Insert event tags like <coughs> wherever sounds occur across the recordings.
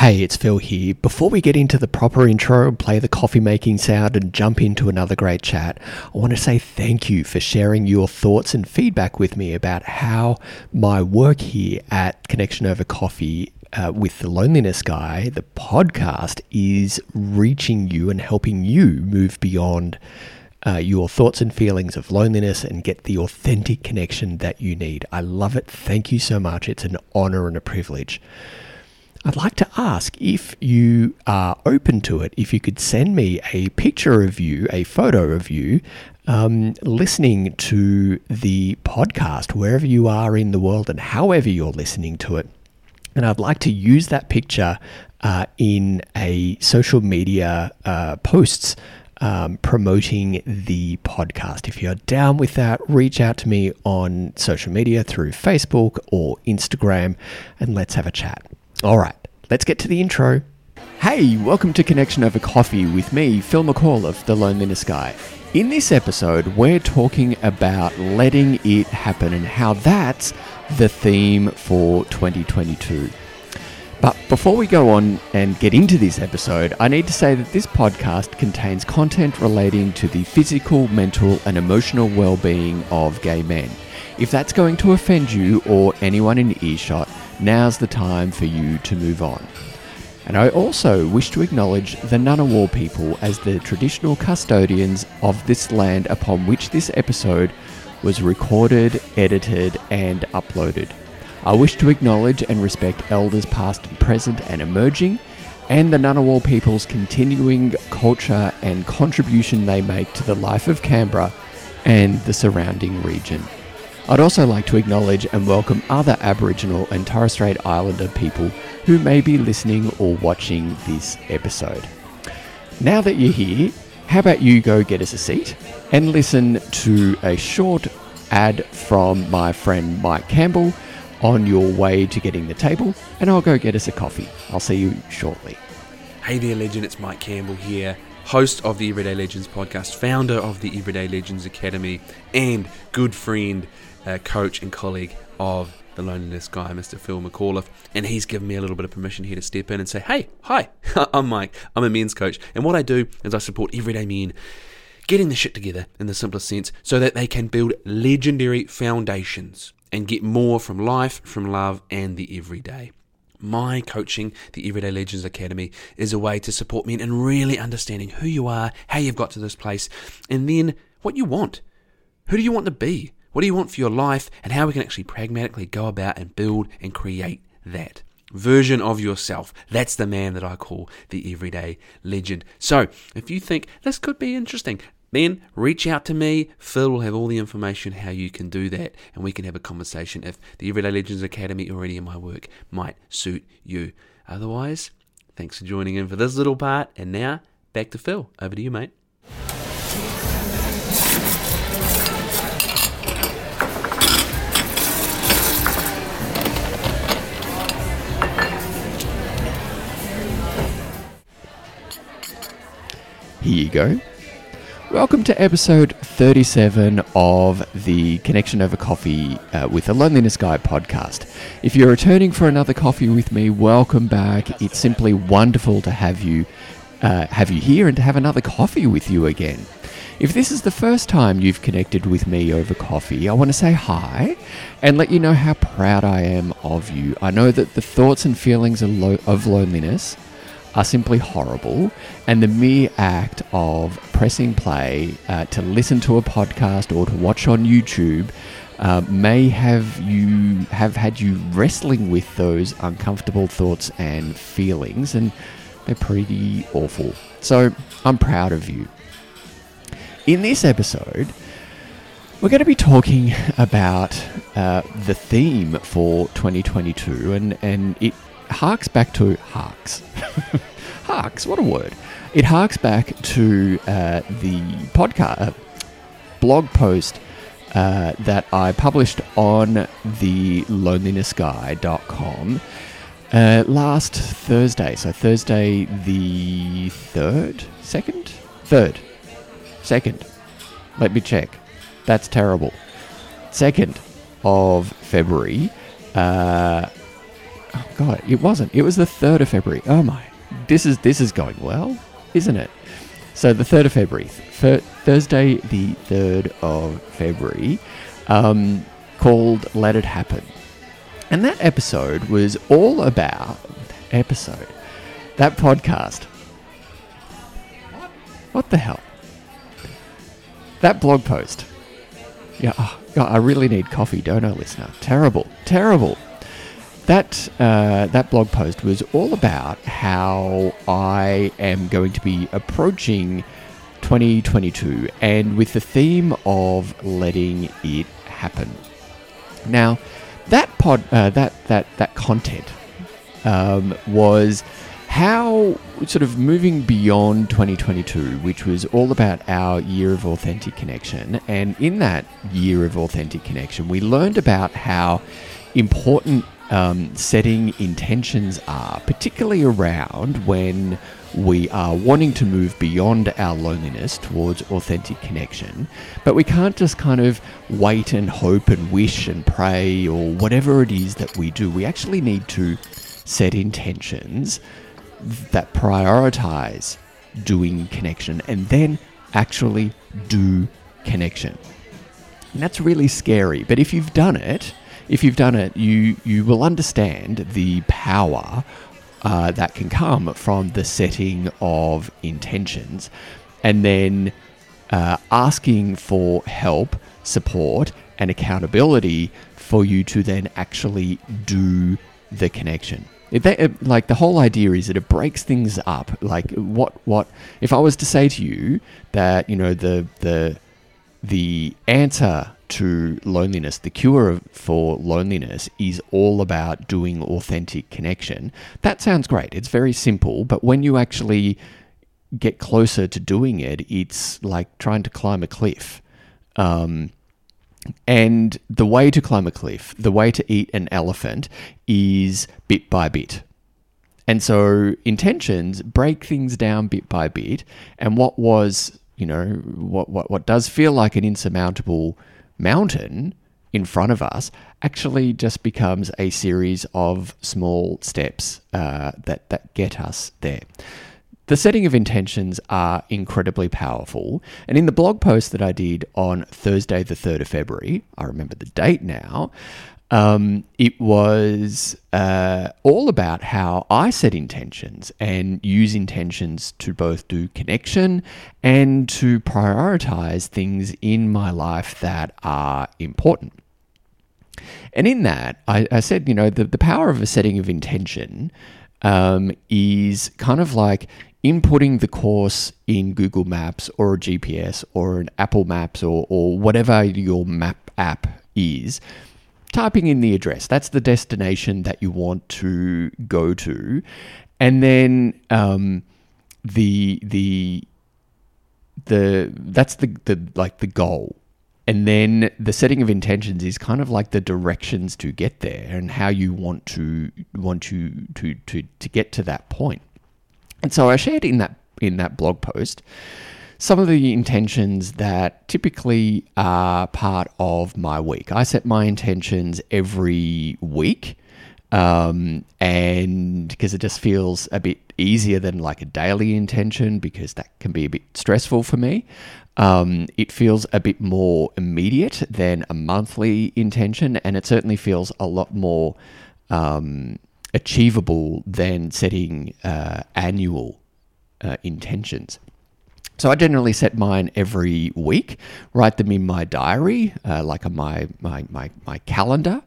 Hey, it's Phil here. Before we get into the proper intro, and play the coffee making sound, and jump into another great chat, I want to say thank you for sharing your thoughts and feedback with me about how my work here at Connection Over Coffee uh, with the Loneliness Guy, the podcast, is reaching you and helping you move beyond. Uh, your thoughts and feelings of loneliness and get the authentic connection that you need. I love it. Thank you so much. It's an honor and a privilege. I'd like to ask if you are open to it, if you could send me a picture of you, a photo of you, um, listening to the podcast, wherever you are in the world and however you're listening to it. And I'd like to use that picture uh, in a social media uh, posts um, promoting the podcast. If you're down with that, reach out to me on social media through Facebook or Instagram and let's have a chat. All right, let's get to the intro. Hey, welcome to Connection Over Coffee with me, Phil McAuliffe of The Loneliness Guy. In this episode, we're talking about letting it happen and how that's the theme for 2022. But before we go on and get into this episode, I need to say that this podcast contains content relating to the physical, mental, and emotional well being of gay men. If that's going to offend you or anyone in earshot, now's the time for you to move on. And I also wish to acknowledge the Ngunnawal people as the traditional custodians of this land upon which this episode was recorded, edited, and uploaded. I wish to acknowledge and respect elders past and present and emerging, and the Ngunnawal people's continuing culture and contribution they make to the life of Canberra and the surrounding region. I'd also like to acknowledge and welcome other Aboriginal and Torres Strait Islander people who may be listening or watching this episode. Now that you're here, how about you go get us a seat and listen to a short ad from my friend Mike Campbell on your way to getting the table, and I'll go get us a coffee. I'll see you shortly. Hey there, legend. It's Mike Campbell here, host of the Everyday Legends podcast, founder of the Everyday Legends Academy, and good friend, uh, coach, and colleague of the loneliness guy, Mr. Phil McAuliffe. And he's given me a little bit of permission here to step in and say, Hey, hi, <laughs> I'm Mike. I'm a men's coach. And what I do is I support everyday men getting the shit together in the simplest sense so that they can build legendary foundations and get more from life, from love, and the everyday. My coaching, the Everyday Legends Academy, is a way to support men in really understanding who you are, how you've got to this place, and then what you want. Who do you want to be? What do you want for your life, and how we can actually pragmatically go about and build and create that version of yourself. That's the man that I call the everyday legend. So, if you think this could be interesting, then reach out to me. Phil will have all the information how you can do that, and we can have a conversation if the Everyday Legends Academy or any of my work might suit you. Otherwise, thanks for joining in for this little part, and now back to Phil. Over to you, mate. Here you go. Welcome to episode 37 of the Connection Over Coffee uh, with the Loneliness Guy podcast. If you're returning for another coffee with me, welcome back. It's simply wonderful to have you uh, have you here and to have another coffee with you again. If this is the first time you've connected with me over coffee, I want to say hi and let you know how proud I am of you. I know that the thoughts and feelings of, lo- of loneliness are simply horrible, and the mere act of pressing play uh, to listen to a podcast or to watch on YouTube uh, may have you have had you wrestling with those uncomfortable thoughts and feelings, and they're pretty awful. So I'm proud of you. In this episode, we're going to be talking <laughs> about uh, the theme for 2022, and and it harks back to harks. <laughs> harks, what a word. It harks back to uh, the podcast uh, blog post uh, that I published on the lonelinessguy.com uh, last Thursday. So, Thursday the 3rd? 2nd? 3rd. 2nd. Let me check. That's terrible. 2nd of February. Uh, oh God, it wasn't. It was the 3rd of February. Oh my. This is, this is going well, isn't it? So the 3rd of February, th- Thursday, the 3rd of February, um, called Let It Happen. And that episode was all about episode. That podcast. What the hell? That blog post. Yeah, oh, God, I really need coffee, don't I, listener? Terrible, terrible. That uh, that blog post was all about how I am going to be approaching 2022, and with the theme of letting it happen. Now, that pod, uh, that that that content um, was how sort of moving beyond 2022, which was all about our year of authentic connection, and in that year of authentic connection, we learned about how important um, setting intentions are, particularly around when we are wanting to move beyond our loneliness towards authentic connection, but we can't just kind of wait and hope and wish and pray or whatever it is that we do. We actually need to set intentions that prioritize doing connection and then actually do connection. And that's really scary, but if you've done it, if you've done it, you you will understand the power uh, that can come from the setting of intentions, and then uh, asking for help, support, and accountability for you to then actually do the connection. It, it, like the whole idea is that it breaks things up. Like what what if I was to say to you that you know the the the answer to loneliness, the cure for loneliness is all about doing authentic connection. That sounds great. It's very simple, but when you actually get closer to doing it, it's like trying to climb a cliff. Um, and the way to climb a cliff, the way to eat an elephant is bit by bit. And so intentions break things down bit by bit. And what was, you know, what, what, what does feel like an insurmountable mountain in front of us actually just becomes a series of small steps uh, that, that get us there. The setting of intentions are incredibly powerful. And in the blog post that I did on Thursday, the 3rd of February, I remember the date now, um, it was uh, all about how I set intentions and use intentions to both do connection and to prioritize things in my life that are important. And in that, I, I said, you know, the, the power of a setting of intention um, is kind of like inputting the course in Google Maps or a GPS or an Apple Maps or, or whatever your map app is typing in the address. That's the destination that you want to go to, and then um, the the the that's the the like the goal. And then the setting of intentions is kind of like the directions to get there and how you want to want to to to, to get to that point. And so I shared in that in that blog post some of the intentions that typically are part of my week. I set my intentions every week. Um, and because it just feels a bit easier than like a daily intention because that can be a bit stressful for me. Um, it feels a bit more immediate than a monthly intention, and it certainly feels a lot more um, achievable than setting uh, annual uh, intentions. So I generally set mine every week, write them in my diary, uh, like on my, my, my, my calendar.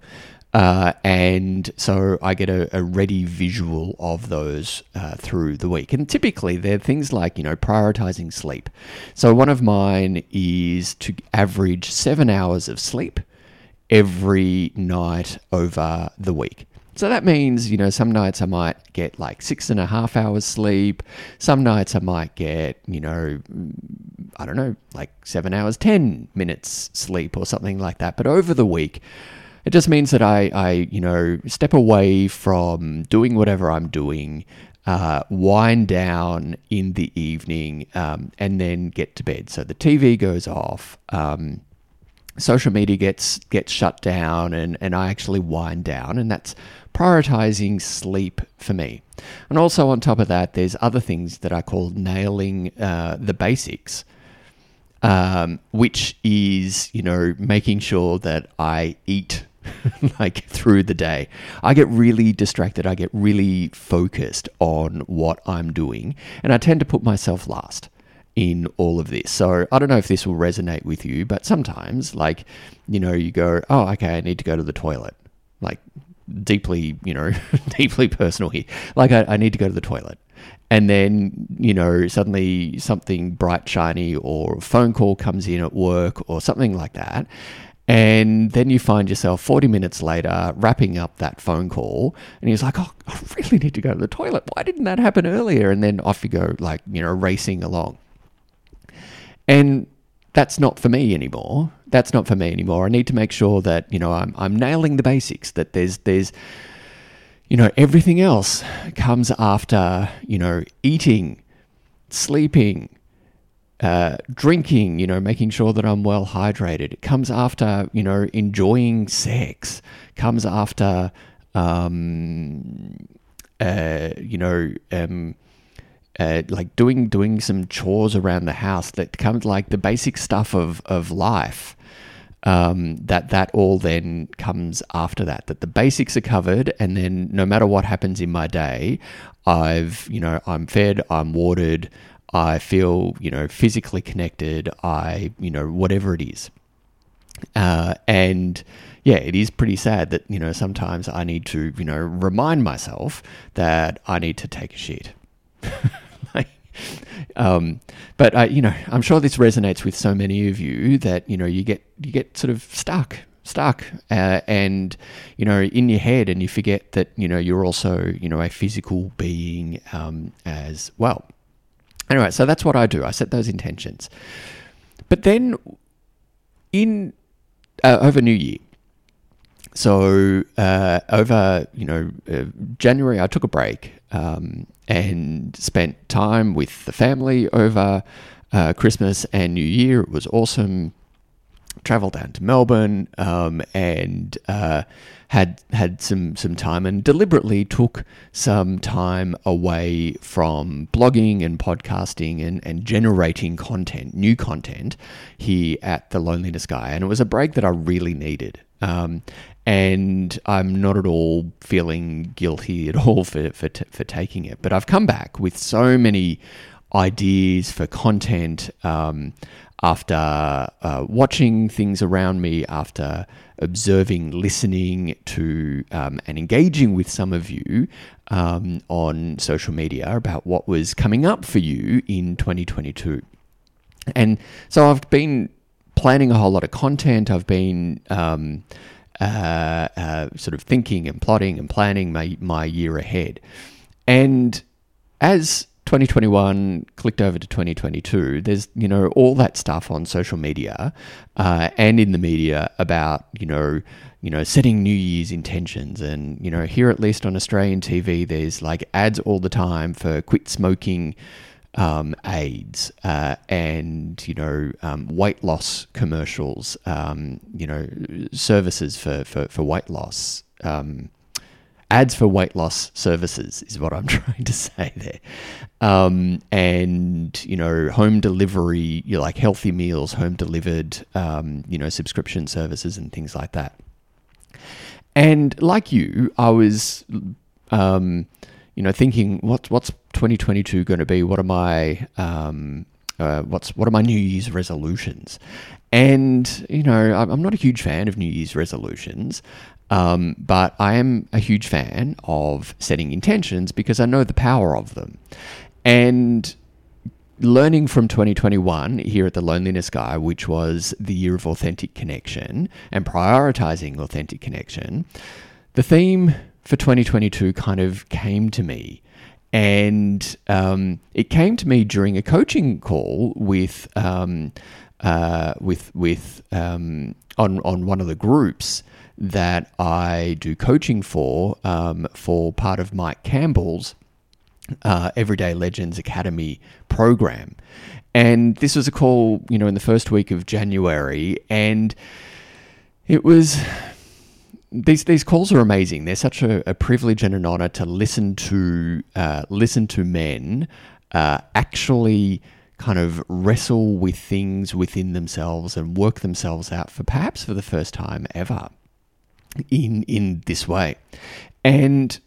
Uh, and so I get a, a, ready visual of those uh, through the week. And typically they're things like, you know, prioritizing sleep. So one of mine is to average seven hours of sleep every night over the week. So that means, you know, some nights I might get like six and a half hours sleep. Some nights I might get, you know, I don't know, like seven hours, 10 minutes sleep or something like that. But over the week, it just means that I, I you know, step away from doing whatever I'm doing, uh, wind down in the evening, um, and then get to bed. So the TV goes off. Um, social media gets gets shut down and, and I actually wind down and that's prioritizing sleep for me. And also on top of that, there's other things that I call nailing uh, the basics, um, which is you know making sure that I eat <laughs> like through the day. I get really distracted. I get really focused on what I'm doing, and I tend to put myself last in all of this. So I don't know if this will resonate with you, but sometimes, like, you know, you go, oh, okay, I need to go to the toilet. Like, deeply, you know, <laughs> deeply personal here. Like, I, I need to go to the toilet. And then, you know, suddenly something bright, shiny, or a phone call comes in at work or something like that. And then you find yourself 40 minutes later wrapping up that phone call, and he's like, Oh, I really need to go to the toilet. Why didn't that happen earlier? And then off you go, like, you know, racing along. And that's not for me anymore. That's not for me anymore. I need to make sure that, you know, I'm, I'm nailing the basics, that there's, there's, you know, everything else comes after, you know, eating, sleeping, uh, drinking, you know, making sure that I'm well hydrated. It comes after, you know, enjoying sex, comes after, um, uh, you know, um, uh, like doing doing some chores around the house that comes like the basic stuff of of life. Um, that that all then comes after that. That the basics are covered, and then no matter what happens in my day, I've you know I'm fed, I'm watered, I feel you know physically connected. I you know whatever it is, uh, and yeah, it is pretty sad that you know sometimes I need to you know remind myself that I need to take a shit. <laughs> um, but uh, you know, I'm sure this resonates with so many of you that you know you get you get sort of stuck, stuck, uh, and you know in your head, and you forget that you know you're also you know a physical being um, as well. Anyway, so that's what I do. I set those intentions, but then in uh, over New Year. So uh, over you know uh, January, I took a break um, and spent time with the family over uh, Christmas and New Year. It was awesome. Traveled down to Melbourne um, and uh, had had some some time and deliberately took some time away from blogging and podcasting and, and generating content, new content here at the Loneliness Guy. And it was a break that I really needed. Um, and I'm not at all feeling guilty at all for for, t- for taking it. But I've come back with so many ideas for content um, after uh, watching things around me, after observing, listening to, um, and engaging with some of you um, on social media about what was coming up for you in 2022. And so I've been planning a whole lot of content. I've been um, uh, uh, sort of thinking and plotting and planning my, my year ahead. And as 2021 clicked over to 2022, there's, you know, all that stuff on social media uh, and in the media about, you know, you know, setting New Year's intentions. And, you know, here at least on Australian TV, there's like ads all the time for quit smoking um, aids uh, and you know um, weight loss commercials, um, you know services for for, for weight loss. Um, ads for weight loss services is what I'm <laughs> trying to say there, um, and you know home delivery, you like healthy meals, home delivered, um, you know subscription services and things like that. And like you, I was you know, thinking what's what's 2022 going to be? What are my um, uh, what's what are my New Year's resolutions? And you know, I'm not a huge fan of New Year's resolutions, um, but I am a huge fan of setting intentions because I know the power of them. And learning from 2021 here at the Loneliness Guy, which was the year of authentic connection and prioritizing authentic connection, the theme for 2022 kind of came to me. And um, it came to me during a coaching call with um, uh, with with um, on on one of the groups that I do coaching for um, for part of Mike Campbell's uh, Everyday Legends Academy program. And this was a call, you know, in the first week of January, and it was these these calls are amazing. They're such a, a privilege and an honor to listen to uh, listen to men uh, actually kind of wrestle with things within themselves and work themselves out for perhaps for the first time ever in in this way. And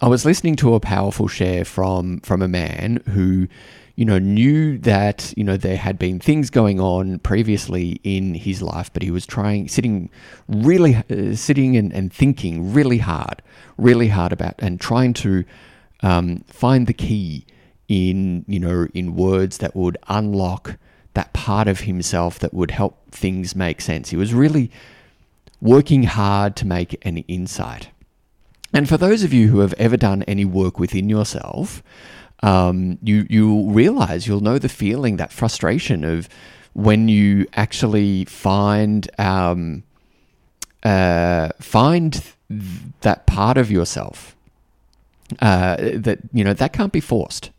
I was listening to a powerful share from from a man who, you know, knew that you know there had been things going on previously in his life, but he was trying, sitting really, uh, sitting and, and thinking really hard, really hard about, and trying to um, find the key in you know in words that would unlock that part of himself that would help things make sense. He was really working hard to make an insight. And for those of you who have ever done any work within yourself, um, you you realize you'll know the feeling, that frustration of when you actually find um, uh, find that part of yourself uh, that you know that can't be forced.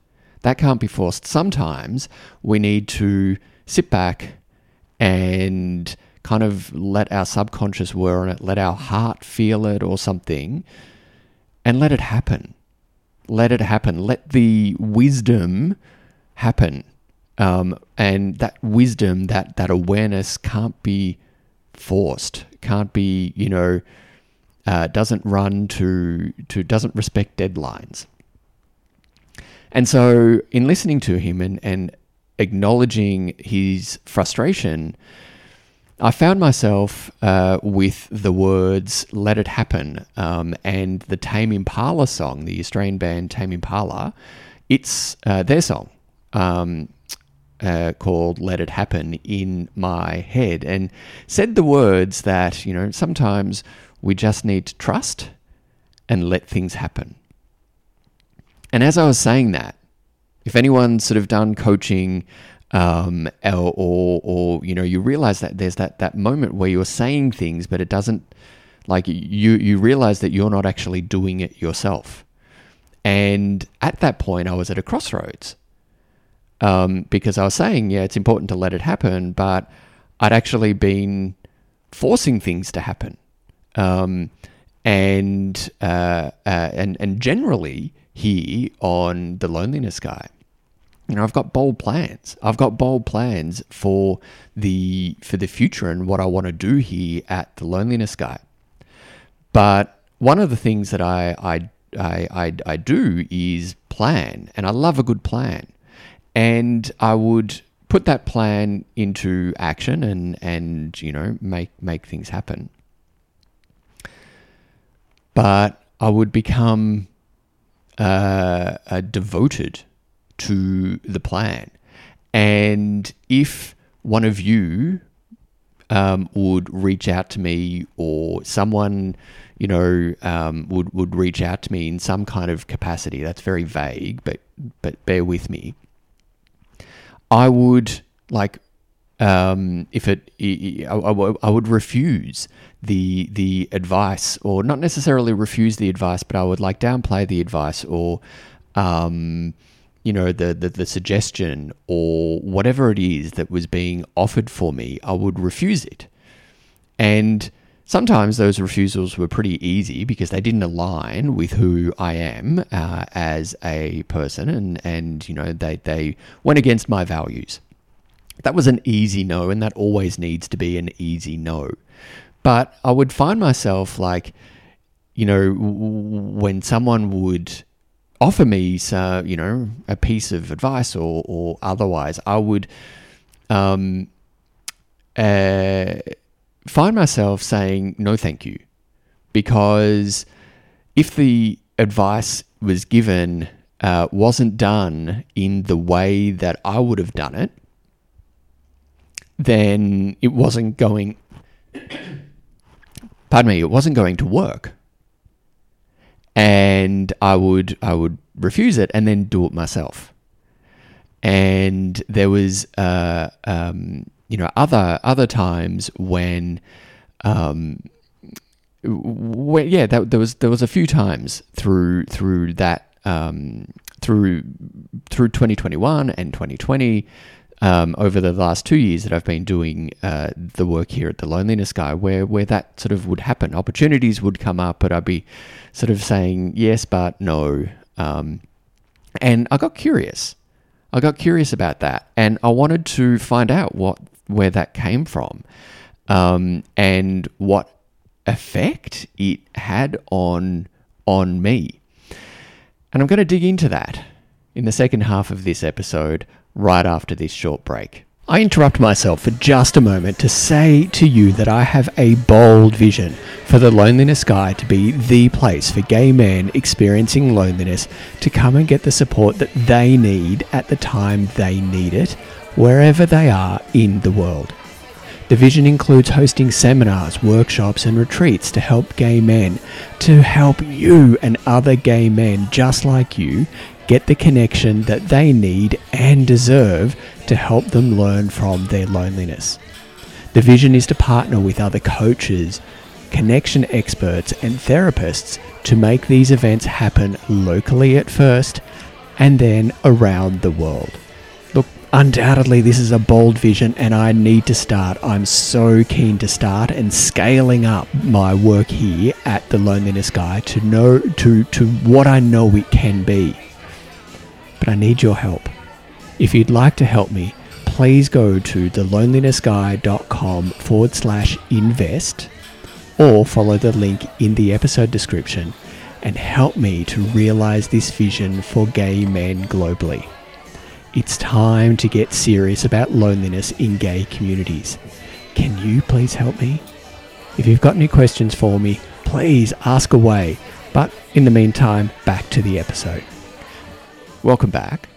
That can't be forced. Sometimes we need to sit back and kind of let our subconscious whir on it, let our heart feel it or something, and let it happen. Let it happen. Let the wisdom happen. Um, and that wisdom, that, that awareness can't be forced, can't be, you know, uh, doesn't run to, to, doesn't respect deadlines. And so, in listening to him and, and acknowledging his frustration, I found myself uh, with the words "Let It Happen" um, and the Tame Impala song, the Australian band Tame Impala. It's uh, their song um, uh, called "Let It Happen" in my head, and said the words that you know sometimes we just need to trust and let things happen. And as I was saying that, if anyone's sort of done coaching um, or, or, or, you know, you realize that there's that, that moment where you're saying things, but it doesn't, like, you, you realize that you're not actually doing it yourself. And at that point, I was at a crossroads um, because I was saying, yeah, it's important to let it happen, but I'd actually been forcing things to happen. Um, and, uh, uh, and, and generally, here on the loneliness guy you know, I've got bold plans. I've got bold plans for the for the future and what I want to do here at the Loneliness Guy. But one of the things that I I I, I, I do is plan, and I love a good plan. And I would put that plan into action and and you know make make things happen. But I would become uh, a devoted to the plan. And if one of you um, would reach out to me or someone, you know, um, would, would reach out to me in some kind of capacity, that's very vague, but, but bear with me. I would like um, if it, I, I, would refuse the the advice, or not necessarily refuse the advice, but I would like downplay the advice, or um, you know, the, the, the suggestion or whatever it is that was being offered for me, I would refuse it. And sometimes those refusals were pretty easy because they didn't align with who I am uh, as a person, and and you know they they went against my values. That was an easy no, and that always needs to be an easy no. But I would find myself like, you know, when someone would offer me, uh, you know, a piece of advice or, or otherwise, I would um, uh, find myself saying, no, thank you. Because if the advice was given uh, wasn't done in the way that I would have done it, then it wasn't going, <coughs> pardon me, it wasn't going to work and I would I would refuse it and then do it myself. And there was uh, um, you know other other times when um, when, yeah that, there was there was a few times through through that um, through through 2021 and 2020 um, over the last two years that I've been doing uh, the work here at the Loneliness Guy, where where that sort of would happen. Opportunities would come up, but I'd be sort of saying yes, but no. Um, and I got curious. I got curious about that, and I wanted to find out what where that came from, um, and what effect it had on on me. And I'm going to dig into that in the second half of this episode, right after this short break. I interrupt myself for just a moment to say to you that I have a bold vision for the Loneliness Guy to be the place for gay men experiencing loneliness to come and get the support that they need at the time they need it, wherever they are in the world. The vision includes hosting seminars, workshops, and retreats to help gay men, to help you and other gay men just like you get the connection that they need and deserve to help them learn from their loneliness. The vision is to partner with other coaches, connection experts, and therapists to make these events happen locally at first and then around the world. Look, undoubtedly, this is a bold vision, and I need to start. I'm so keen to start and scaling up my work here at the Loneliness Guy to know to to what I know it can be. But I need your help. If you'd like to help me, please go to thelonelinessguy.com forward slash invest or follow the link in the episode description and help me to realize this vision for gay men globally. It's time to get serious about loneliness in gay communities. Can you please help me? If you've got any questions for me, please ask away. But in the meantime, back to the episode. Welcome back.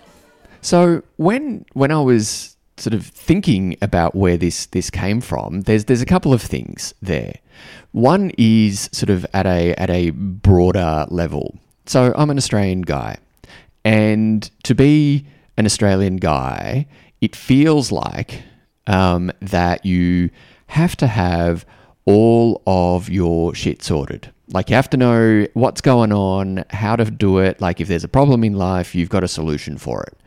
So when when I was sort of thinking about where this this came from, there's there's a couple of things there. One is sort of at a at a broader level. So I'm an Australian guy, and to be an Australian guy, it feels like um, that you have to have all of your shit sorted. Like you have to know what's going on, how to do it. Like if there's a problem in life, you've got a solution for it.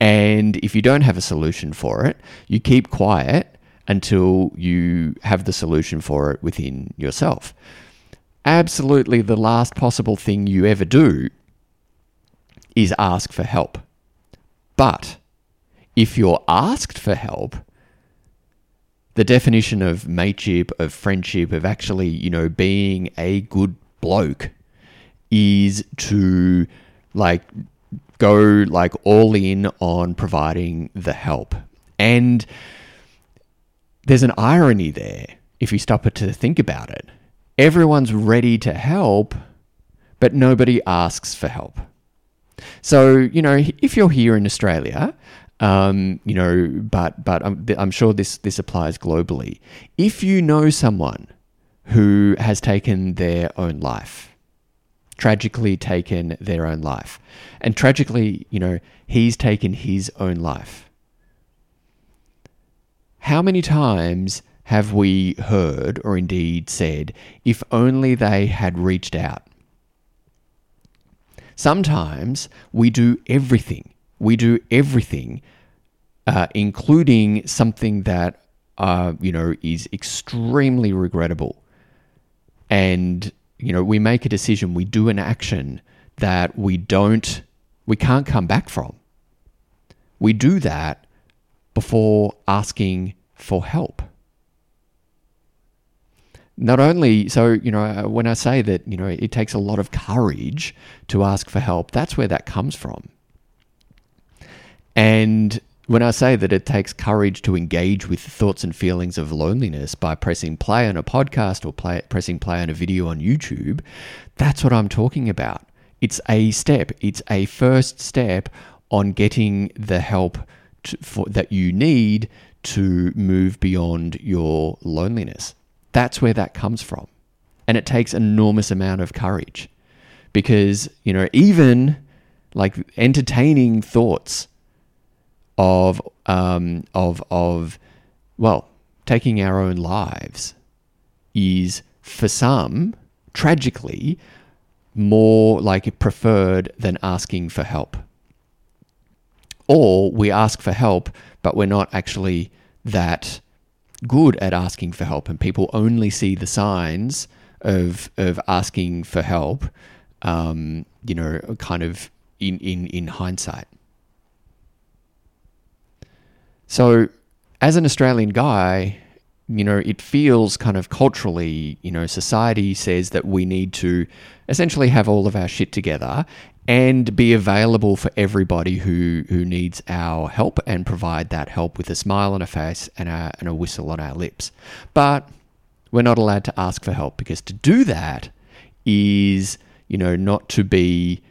And if you don't have a solution for it, you keep quiet until you have the solution for it within yourself. Absolutely, the last possible thing you ever do is ask for help. But if you're asked for help, the definition of mateship, of friendship, of actually, you know, being a good bloke is to like go like all in on providing the help. And there's an irony there if you stop to think about it. Everyone's ready to help, but nobody asks for help. So, you know, if you're here in Australia, um, you know, but but I'm, I'm sure this this applies globally. If you know someone who has taken their own life, tragically taken their own life, and tragically, you know, he's taken his own life. How many times have we heard, or indeed said, if only they had reached out? Sometimes we do everything. We do everything, uh, including something that uh, you know is extremely regrettable, and you know we make a decision, we do an action that we don't, we can't come back from. We do that before asking for help. Not only so you know when i say that you know it takes a lot of courage to ask for help that's where that comes from and when i say that it takes courage to engage with thoughts and feelings of loneliness by pressing play on a podcast or play, pressing play on a video on youtube that's what i'm talking about. It's a step. It's a first step on getting the help to, for, that you need to move beyond your loneliness. That's where that comes from. And it takes enormous amount of courage because, you know, even like entertaining thoughts of, um, of, of, well, taking our own lives is for some, tragically, more like preferred than asking for help. or we ask for help, but we're not actually that good at asking for help, and people only see the signs of of asking for help, um, you know, kind of in in in hindsight. So, as an Australian guy, you know, it feels kind of culturally, you know, society says that we need to essentially have all of our shit together and be available for everybody who, who needs our help and provide that help with a smile on our face and a, and a whistle on our lips. But we're not allowed to ask for help because to do that is, you know, not to be,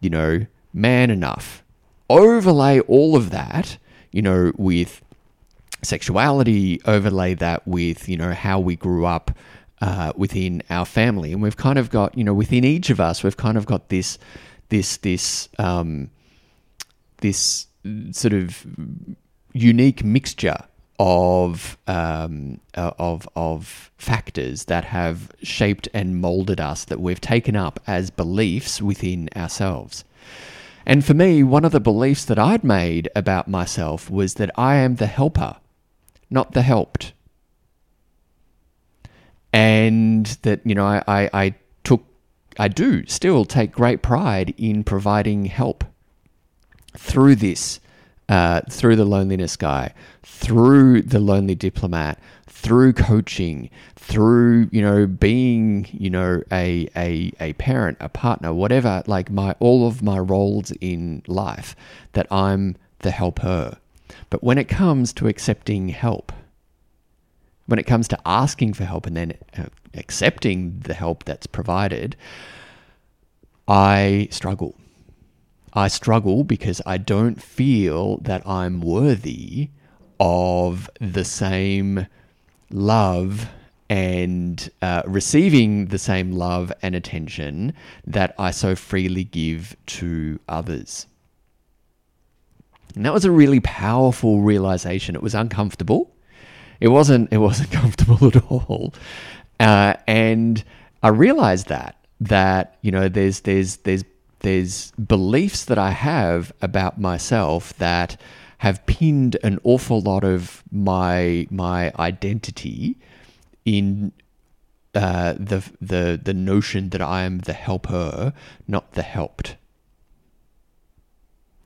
you know, man enough. Overlay all of that, you know, with sexuality, overlay that with, you know, how we grew up uh, within our family. And we've kind of got, you know, within each of us, we've kind of got this, this, this, um, this sort of unique mixture of um, uh, of of factors that have shaped and molded us that we've taken up as beliefs within ourselves. And for me, one of the beliefs that I'd made about myself was that I am the helper not the helped. And that, you know, I, I, I took, I do still take great pride in providing help through this, uh, through the loneliness guy, through the lonely diplomat, through coaching, through you know being you know a a a parent, a partner, whatever. Like my all of my roles in life, that I'm the helper. But when it comes to accepting help, when it comes to asking for help and then uh, accepting the help that's provided, I struggle. I struggle because I don't feel that I'm worthy of the same love and uh, receiving the same love and attention that I so freely give to others. And that was a really powerful realization. It was uncomfortable. It wasn't. It wasn't <laughs> comfortable at all. Uh, and I realized that that you know there's there's there's there's beliefs that I have about myself that have pinned an awful lot of my my identity in uh, the the the notion that I am the helper, not the helped.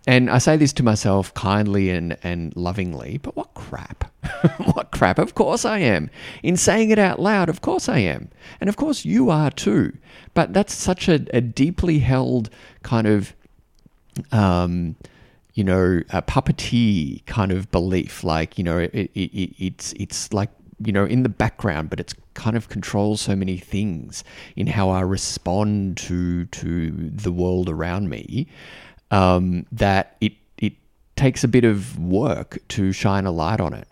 And I say this to myself kindly and, and lovingly, but what crap? <laughs> what crap? Of course I am. In saying it out loud, of course I am. And of course you are too. But that's such a, a deeply held kind of, um, you know, a puppeteer kind of belief. Like, you know, it, it, it, it's, it's like, you know, in the background, but it's kind of controls so many things in how I respond to, to the world around me um, that it it takes a bit of work to shine a light on it.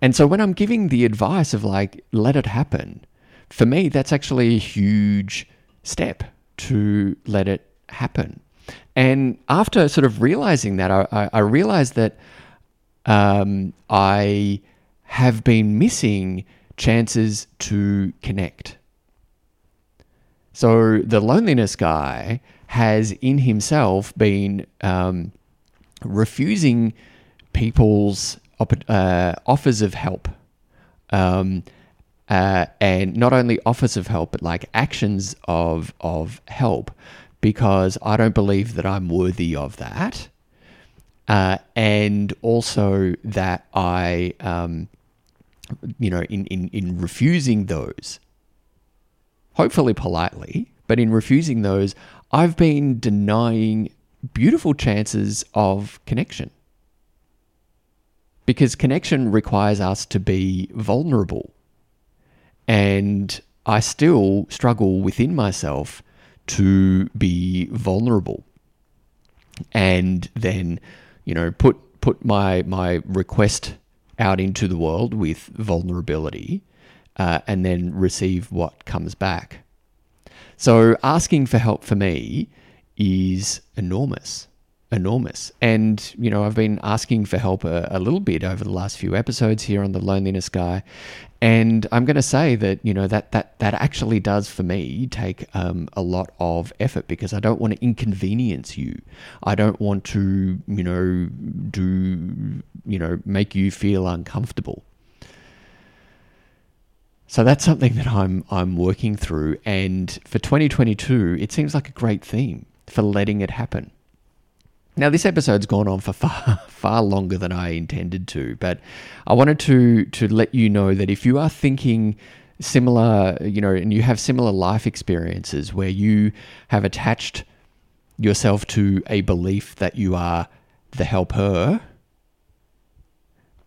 And so when I'm giving the advice of like let it happen, for me that's actually a huge step to let it happen. And after sort of realizing that, I, I realized that um, I have been missing chances to connect. So the loneliness guy has in himself been um, refusing people's op- uh, offers of help. Um, uh, and not only offers of help, but like actions of of help, because I don't believe that I'm worthy of that, uh, and also that I, um, you know, in, in in refusing those, hopefully politely, but in refusing those, I've been denying beautiful chances of connection. Because connection requires us to be vulnerable. And I still struggle within myself to be vulnerable. And then, you know, put put my my request out into the world with vulnerability, uh, and then receive what comes back. So asking for help for me is enormous. Enormous. And, you know, I've been asking for help a, a, little bit over the last few episodes here on the Loneliness Guy. And I'm going to say that, you know, that, that, that actually does for me take um, a lot of effort because I don't want to inconvenience you. I don't want to, you know, do, you know, make you feel uncomfortable. So that's something that I'm I'm working through and for 2022 it seems like a great theme for letting it happen. Now, this episode's gone on for <laughs> far, far longer than I intended to, but I wanted to to let you know that if you are thinking similar, you know, and you have similar life experiences where you have attached yourself to a belief that you are the helper,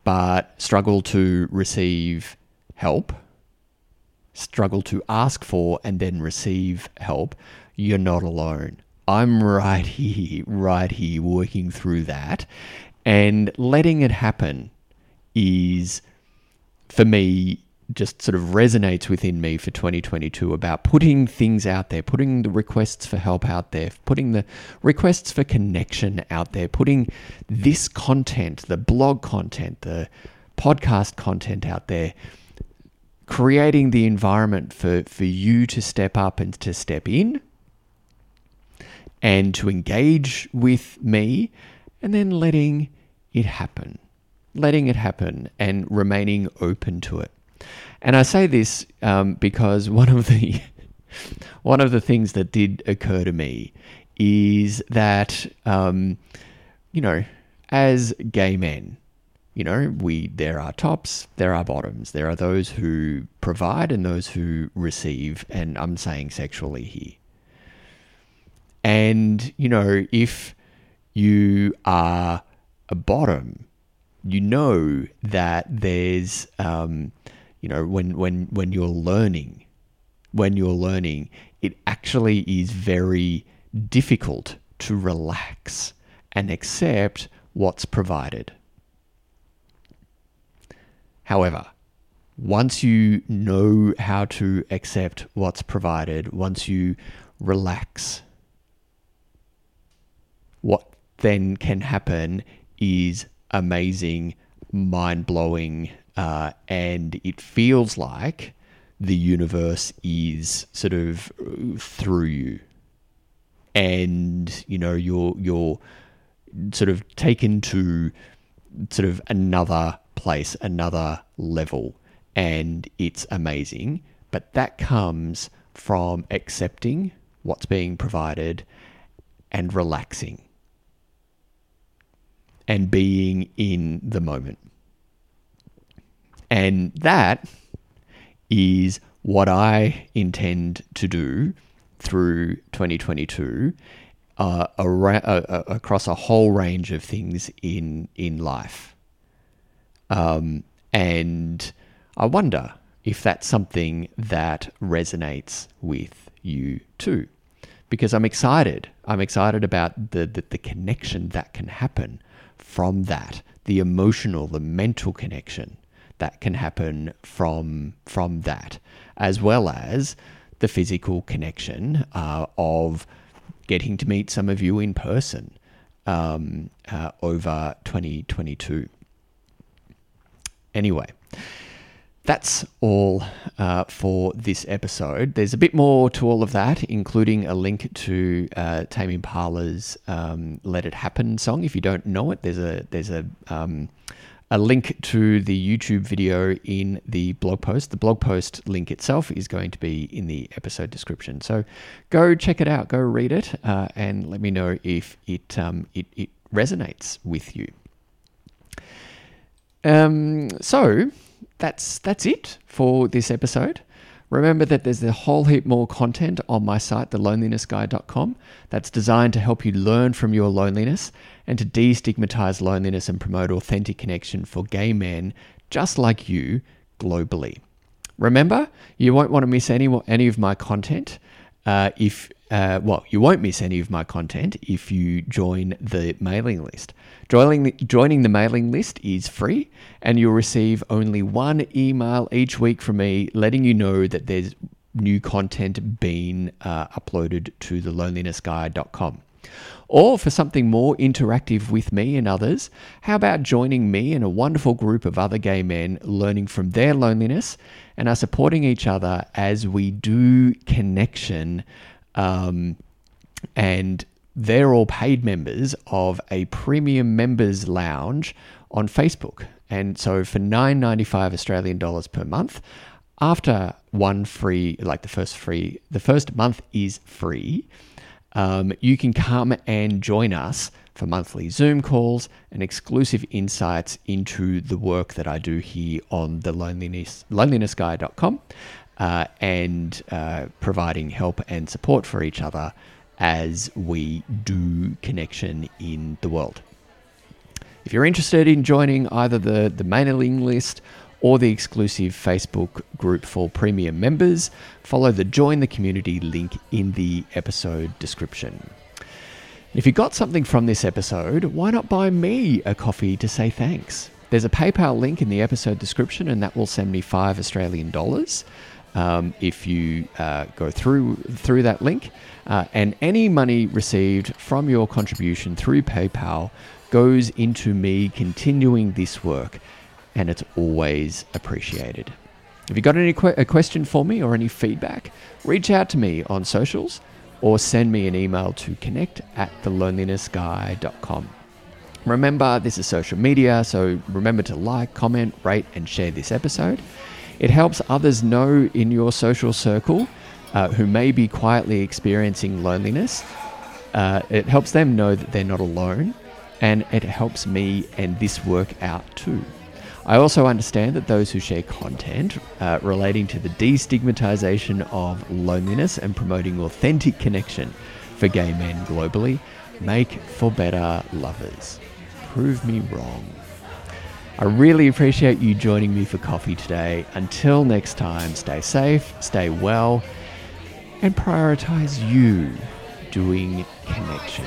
but struggle to receive help, struggle to ask for and then receive help, you're not alone. I'm right here, right here, working through that. And letting it happen is, for me, just sort of resonates within me for 2022 about putting things out there, putting the requests for help out there, putting the requests for connection out there, putting this content, the blog content, the podcast content out there, creating the environment for, for you to step up and to step in and to engage with me and then letting it happen. Letting it happen and remaining open to it. And I say this um, because <laughs> one of the one of the things that did occur to me is that um, you know, as gay men, you know, we there are tops, there are bottoms, there are those who provide and those who receive, and I'm saying sexually here. And, you know, if you are a bottom, you know that there's, um, you know, when, when, when you're learning, when you're learning, it actually is very difficult to relax and accept what's provided. However, once you know how to accept what's provided, once you relax what then can happen is amazing, mind blowing, uh, and it feels like the universe is sort of through you, and you know you're you're sort of taken to sort of another place, another level, and it's amazing. But that comes from accepting what's being provided and relaxing and being in the moment. And that is what I intend to do through 2022 uh, ar- uh, across a whole range of things in in life. Um, and I wonder if that's something that resonates with you too, because I'm excited. I'm excited about the, the, the connection that can happen from that, the emotional, the mental connection that can happen from from that, as well as the physical connection uh, of getting to meet some of you in person um, uh, over 2022. Anyway, that's all uh, for this episode. There's a bit more to all of that, including a link to uh, Tame Impala's um, "Let It Happen" song. If you don't know it, there's a there's a um, a link to the YouTube video in the blog post. The blog post link itself is going to be in the episode description. So go check it out, go read it, uh, and let me know if it um, it, it resonates with you. Um, so that's that's it for this episode. Remember that there's a whole heap more content on my site, thelonelinessguy.com, that's designed to help you learn from your loneliness and to destigmatize loneliness and promote authentic connection for gay men just like you globally. Remember, you won't want to miss any any of my content uh, if uh, well, you won't miss any of my content if you join the mailing list. Joining the, joining the mailing list is free, and you'll receive only one email each week from me letting you know that there's new content being uh, uploaded to the lonelinessguy.com. Or for something more interactive with me and others, how about joining me and a wonderful group of other gay men learning from their loneliness and are supporting each other as we do connection um, and they're all paid members of a premium members lounge on Facebook. And so for 9.95 Australian dollars per month, after one free, like the first free, the first month is free, um, you can come and join us for monthly Zoom calls and exclusive insights into the work that I do here on the loneliness, lonelinessguy.com uh, and uh, providing help and support for each other as we do connection in the world. If you're interested in joining either the, the mailing list or the exclusive Facebook group for premium members, follow the Join the Community link in the episode description. If you got something from this episode, why not buy me a coffee to say thanks? There's a PayPal link in the episode description, and that will send me five Australian dollars um, if you uh, go through through that link. Uh, and any money received from your contribution through PayPal goes into me continuing this work, and it's always appreciated. If you got any a question for me or any feedback, reach out to me on socials or send me an email to connect at thelonelinessguy.com. Remember, this is social media, so remember to like, comment, rate, and share this episode. It helps others know in your social circle uh, who may be quietly experiencing loneliness. Uh, it helps them know that they're not alone, and it helps me and this work out too. I also understand that those who share content uh, relating to the destigmatization of loneliness and promoting authentic connection for gay men globally make for better lovers. Prove me wrong. I really appreciate you joining me for coffee today. Until next time, stay safe, stay well, and prioritize you doing connection.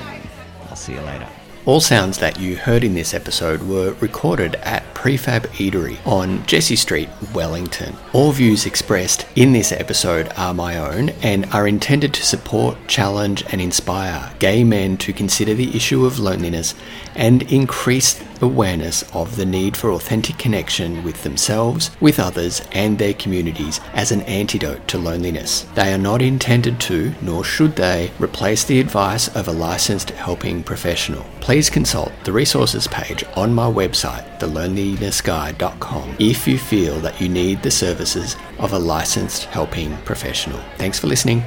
I'll see you later. All sounds that you heard in this episode were recorded at Prefab Eatery on Jessie Street, Wellington. All views expressed in this episode are my own and are intended to support, challenge, and inspire gay men to consider the issue of loneliness and increase awareness of the need for authentic connection with themselves, with others, and their communities as an antidote to loneliness. They are not intended to, nor should they, replace the advice of a licensed helping professional. Please consult the resources page on my website, thelonelinessguy.com, if you feel that you need the services of a licensed helping professional. Thanks for listening.